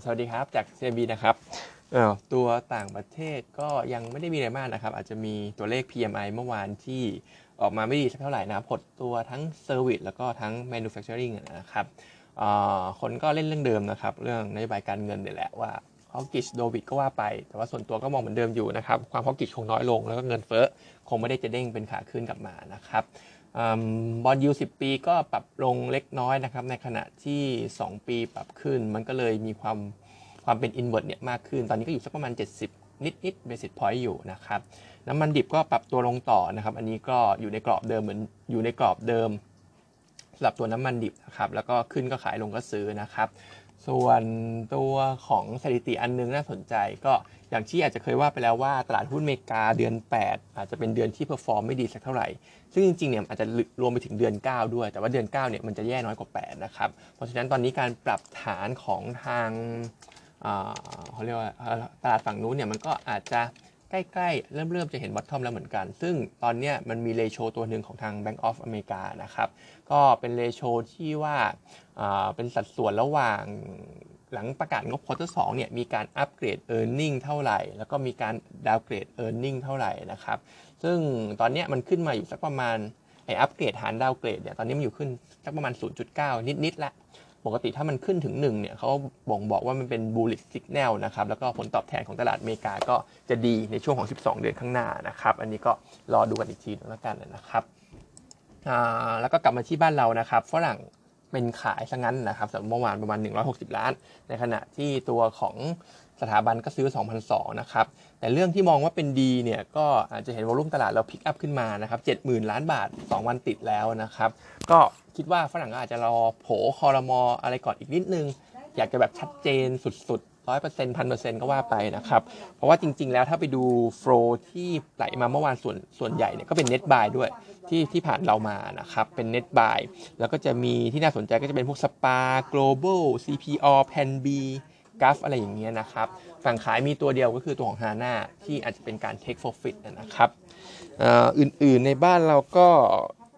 สวัสดีครับ จาก CMB นะครับตัวต่างประเทศก็ยังไม่ได้มีอะไรมากนะครับ อาจจะมีตัวเลข PMI เมื่อวานที่ออกมาไม่ดีสักเท่าไหร่นะครับผลตัวทั้ง Service แล้วก็ทั้ง Manufacturing นะครับคนก็เล่นเรื่องเดิมนะครับ เรื่องนโยบายการเงินเดี๋ยแหละว่าฮอกกิชโดวิดก็ว่าไป แต่ว่าส่วนตัวก็มองเหมือนเดิมอยู่นะครับ ความฮอกกิชคงน้อยลงแล้วก็เงินเฟ้อคงไม่ได้จะเด้งเป็นขาขึ้นกลับมานะครับ บอลยูสิปีก็ปรับลงเล็กน้อยนะครับในขณะที่ 2 ปีปรับขึ้น มันก็เลยมีความความเป็น invert เนี่ยมากขึ้น ตอนนี้ก็อยู่สักประมาณ 70 นิดนิด basis point อยู่นะครับน้ำมันดิบก็ปรับตัวลงต่อนะครับ อันนี้ก็อยู่ในกรอบเดิมเหมือนอยู่ในกรอบเดิมสำหรับตัวน้ำมันดิบนะครับแล้วก็ขึ้นก็ขายลงก็ซื้อนะครับ ส่วนตัวของสถิติอันนึงน่าสนใจก็ อย่างที่อาจจะเคยว่าไปแล้วว่าตลาดหุ้นอเมริกาเดือน 8 อาจจะเป็นเดือนที่ perform ไม่ดีสักเท่าไหร่ ซึ่งจริงๆเนี่ยอาจจะรวมไปถึงเดือน 9 ด้วย แต่ว่าเดือน 9 เนี่ยมันจะแย่น้อยกว่า 8 นะครับ เพราะฉะนั้นตอนนี้การปรับฐานของทางเขาเรียกว่าตลาดฝั่งนู้นเนี่ยมันก็อาจจะใกล้ๆ เริ่มเริ่มจะเห็น bottom แล้วเหมือนกัน ซึ่งตอนนี้มันมี ratio ตัวหนึ่งของทาง Bank of America นะครับ ก็เป็น ratio ที่ว่าเป็นสัดส่วนระหว่าง หลังประกาศงบควอเตอร์สเนี่ยมีการอัปเกรด e a r n i n g เท่าไหร่ แล้วก็มีการดาวเกรด e a r n i n g เท่าไหร่นะครับ ซึ่งตอนนี้มันขึ้นมาอยู่สักประมาณไออัปเกรดหารดาวเกรดเนี่ยตอนนี้มันอยู่ขึ้นสักประมาณ 0.9 นิดๆละปกติถ้ามันขึ้นถึง 1 เนี่ยเขาบ่งบอกว่ามันเป็น bullish signal นะครับ แล้วก็ผลตอบแทนของตลาดอเมริกาก็จะดีในช่วงของ 12 เดือนข้างหน้านะครับ อันนี้ก็รอดูกันอีกทีนึงแล้วกันนะครับแล้วก็กลับมาที่บ้านเรานะครับฝรั่ง เป็นขายซะงั้นนะครับสำหรับเมื่อวานประมาณ 160 ล้าน ในขณะที่ตัวของสถาบันก็ซื้อ 2,002นะครับ แต่เรื่องที่มองว่าเป็นดีเนี่ยก็อาจจะเห็น volume ตลาดเรา pick up ขึ้นมานะครับ70,000 ล้านบาท 2 วันติดแล้วนะครับ ก็คิดว่าฝรั่งก็อาจจะรอโผคอรมออะไรก่อนอีกนิดนึง อยากจะแบบชัดเจนสุดๆ ร้อยเปอร์เซ็นต์พันเปอร์เซ็นต์ก็ว่าไปนะครับ เพราะว่าจริง ๆ แล้วถ้าไปดู flow ที่ไหลมาเมื่อวานส่วนส่วนใหญ่เนี่ยก็เป็น net buy ด้วยที่ที่ผ่านเรามานะครับ เป็น net buy แล้วก็จะมีที่น่าสนใจก็จะเป็นพวกสปา global CPO Pan B กัฟอะไรอย่างเงี้ยนะครับ ฝั่งขายมีตัวเดียวก็คือตัวของฮาน่าที่อาจจะเป็นการ take profit นะครับอื่นๆในบ้านเราก็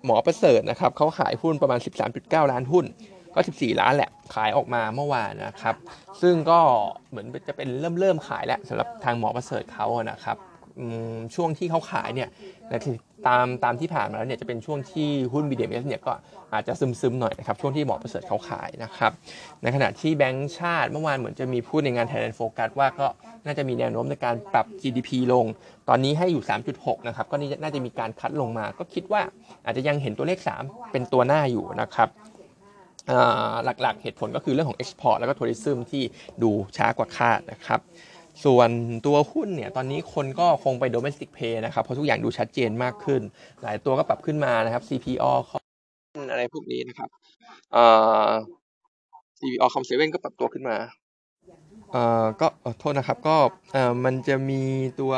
หมอประเสริฐนะครับเขาขายหุ้นประมาณ 13.9 ล้านหุ้น ก็ 14 ล้านแหละ ขายออกมาเมื่อวานนะครับ ซึ่งก็เหมือนจะเป็นเริ่มเริ่มขายแล้วสำหรับทางหมอประเสริฐเขานะครับช่วงที่เขาขายเนี่ยตามตามที่ผ่านมาแล้วเนี่ยจะเป็นช่วงที่หุ้น BDMs เนี่ยก็อาจจะซึมๆหน่อยนะครับช่วงที่หมอประเสริฐเขาขายนะครับในขณะที่แบงก์ชาติเมื่อวานเหมือนจะมีพูดในงาน Thailand Focus ว่าก็น่าจะมีแนวโน้มในการปรับ GDP ลง ตอนนี้ให้อยู่ 3.6 นะครับ ก็นี่น่าจะมีการ cut ลงมา ก็คิดว่าอาจจะยังเห็นตัวเลข 3 เป็นตัวหน้าอยู่นะครับ หลักๆเหตุผลก็คือเรื่องของ Export แล้วก็ tourism ที่ดูช้ากว่าคาดนะครับ ส่วนตัวหุ้นเนี่ยตอนนี้คนก็คงไป domestic play นะครับ เพราะทุกอย่างดูชัดเจนมากขึ้น หลายตัวก็ปรับขึ้นมานะครับ CPALL อะไรพวกนี้นะครับ CPO คอมเซเว่นก็ปรับตัวขึ้นมาก็โทษนะครับก็มันจะมีตัว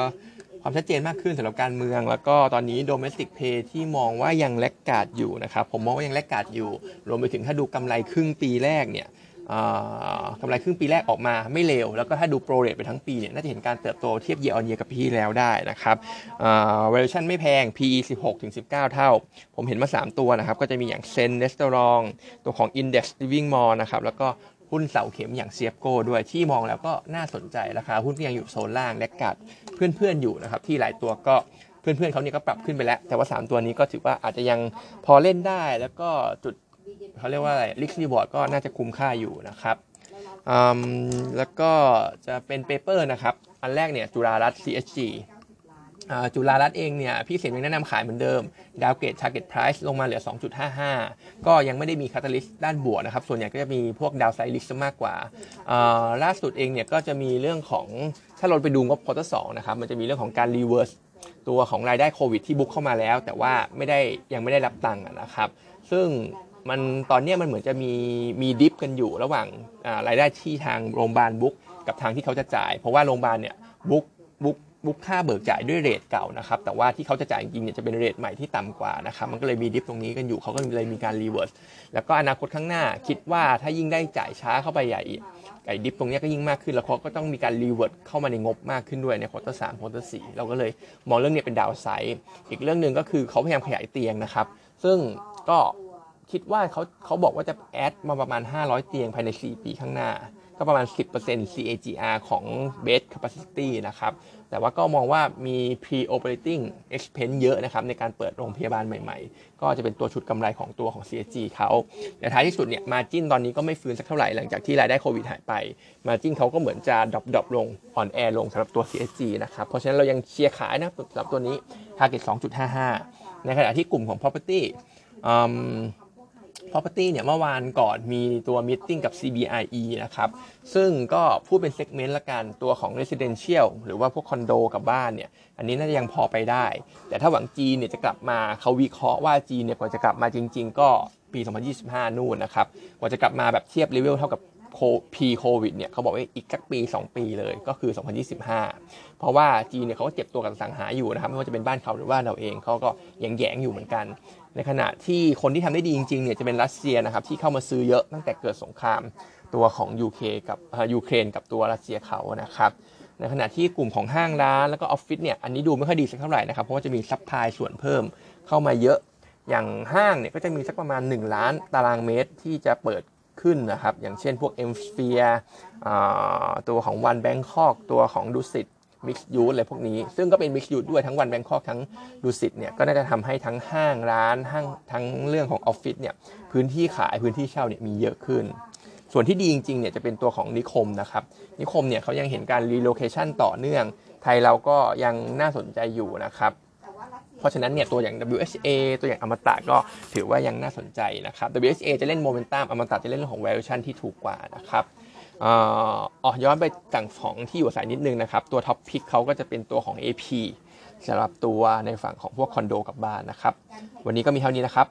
ความชัดเจนมากขึ้นสำหรับการเมือง แล้วก็ตอนนี้ domestic play ที่มองว่ายัง laggard อยู่นะครับผมมองว่ายัง laggard อยู่ รวมไปถึงถ้าดูกำไรครึ่งปีแรกเนี่ยกำไรครึ่งปีแรกออกมาไม่เลว แล้วก็ถ้าดู pro rate ไปทั้งปีเนี่ยน่าจะเห็นการเติบโตเทียบ year on year กับปีที่แล้วได้นะครับ valuation ไม่แพง PE 16ถึง19 เท่า ผมเห็นมา 3 ตัวนะครับ ก็จะมีอย่างเซนเ r สเตอรองตัวของ Index Living Mall นะครับ แล้วก็ หุ้นเสาเข็มอย่างเซียโก้ด้วยที่มองแล้วก็น่าสนใจราคาหุ้นก็ยังอยู่โซนล่างและกัดเพื่อนๆอยู่นะครับที่หลายตัวก็เพื่อนๆเขาเนี่ยก็ปรับขึ้นไปแล้ว แต่ว่า 3 ตัวนี้ก็ถือว่าอาจจะยังพอเล่นได้แล้วก็จุดเขาเรียกว่าอะไรลิกซ์รีบอร์ดก็น่าจะคุ้มค่าอยู่นะครับแล้วก็จะเป็น paper นะครับ อันแรกเนี่ยจุฬารัตน์ CHG จุฬารัตน์เองเนี่ยพี่เสียงยังแนะนำขายเหมือนเดิม downgrade target price ลงมาเหลือ 2.55 ก็ยังไม่ได้มี catalyst ด้านบวกนะครับ ส่วนใหญ่ก็จะมีพวก downside risk มากกว่า ล่าสุดเองเนี่ยก็จะมีเรื่องของถ้าเราไปดูงบควอเตอร์สนะครับมันจะมีเรื่องของการ reverse ตัวของรายได้โควิดที่ book เข้ามาแล้ว แต่ว่าไม่ได้ยังไม่ได้รับตังค์นะครับ ซึ่งมันตอนนี้มันเหมือนจะมีมี diff กันอยู่ระหว่างรายได้ที่ทางโรงพยาบาล book กับทางที่เขาจะจ่าย เพราะว่าโรงพยาบาลเนี่ย book book book ค่าเบิกจ่ายด้วย rate เก่านะครับ แต่ว่าที่เขาจะจ่ายจริงเนี่ยจะเป็น rate ใหม่ที่ต่ำกว่านะครับ มันก็เลยมี diff ตรงนี้กันอยู่เขาก็เลยมีการ reverse แล้วก็อนาคตข้างหน้าคิดว่าถ้ายิ่งได้จ่ายช้าเข้าไปใหญ่ไอ้ diff ตรงนี้ก็ยิ่งมากขึ้น แล้วเขาก็ต้องมีการ reverse เข้ามาในงบมากขึ้นด้วยใน quarter สาม quarter สี่เราก็เลยมองเรื่องนี้เป็น downside อีกเรื่องหนึ่งก็คือเขาพยายามขยายเตียงนะครับ ซึ่งก็คิดว่าเขาเขาบอกว่าจะ add มาประมาณ 500 เตียงภายใน 4 ปีข้างหน้า ก็ประมาณ 10% CAGR ของ base capacity นะครับ แต่ว่าก็มองว่ามี pre-operating expense เยอะนะครับ ในการเปิดโรงพยาบาลใหม่ๆ ก็จะเป็นตัวฉุดกำไรของตัวของ CHG เขาแต่ท้ายที่สุดเนี่ย margin ตอนนี้ก็ไม่ฟื้นสักเท่าไหร่หลังจากที่รายได้โควิดหายไป margin เขาก็เหมือนจะ drop drop ลงอ่อนแอลงสำหรับตัว CHG นะครับ เพราะฉะนั้นเรายังเชียร์ขายนะสำหรับตัวนี้ target 2.55 ในขณะที่กลุ่มของ property property เนี่ยเมื่อวานก่อนมีตัว meeting กับ CBRE นะครับ ซึ่งก็พูดเป็น segment ละกันตัวของ residential หรือว่าพวกคอนโดกับบ้านเนี่ย อันนี้น่าจะยังพอไปได้ แต่ถ้าหวังจีนเนี่ยจะกลับมาเขาวิเคราะห์ว่าจีนเนี่ยกว่าจะกลับมาจริง ๆ ก็ปี 2025 นู่นนะครับ กว่าจะกลับมาแบบเทียบเลเวลเท่ากับ พีโควิดเนี่ยเขาบอกว่าอีกสักปี 2 ปีเลยก็คือ 2025 เพราะว่าจีนเนี่ยเขาก็เจ็บตัวกับอสังหาอยู่นะครับไม่ว่าจะเป็นบ้านเขาหรือว่าเราเองเขาก็ยังแย่อยู่เหมือนกัน ในขณะที่คนที่ทำได้ดีจริงๆเนี่ยจะเป็นรัสเซียนะครับที่เข้ามาซื้อเยอะตั้งแต่เกิดสงครามตัวของ UK กับยูเครนกับตัวรัสเซียเขานะครับในขณะที่กลุ่มของห้างร้านแล้วก็ออฟฟิศเนี่ยอันนี้ดูไม่ค่อยดีสักเท่าไหร่นะครับเพราะว่าจะมี supply ส่วนเพิ่มเข้ามาเยอะอย่างห้างเนี่ยก็จะมีสักประมาณ 1 ล้านตารางเมตรที่จะเปิด ขึ้นนะครับ อย่างเช่นพวก M Sphere ตัวของวันแบงคอกตัวของดุสิต mixed-use อะไรพวกนี้ ซึ่งก็เป็น mixed-use ด้วยทั้งวันแบงคอกทั้งดุสิตเนี่ย ก็น่าจะทำให้ทั้งห้างร้านห้างทั้งเรื่องของออฟฟิศเนี่ย พื้นที่ขายพื้นที่เช่าเนี่ยมีเยอะขึ้น ส่วนที่ดีจริงๆเนี่ยจะเป็นตัวของนิคมนะครับ นิคมเนี่ยเขายังเห็นการ relocation ต่อเนื่อง ไทยเราก็ยังน่าสนใจอยู่นะครับ เพราะฉะนั้นเนี่ยตัวอย่าง WHA ตัวอย่างอมตะก็ถือว่ายังน่าสนใจนะครับ WHA จะเล่นโมเมนตัมอมตะจะเล่นเรื่องของ valuation ที่ถูกกว่านะครับอ๋อย้อนไปต่างของที่อยู่สายนิดนึงนะครับ ตัวท็อปพิกเขาก็จะเป็นตัวของ AP สำหรับตัวในฝั่งของพวกคอนโดกับบ้านนะครับ วันนี้ก็มีเท่านี้นะครับ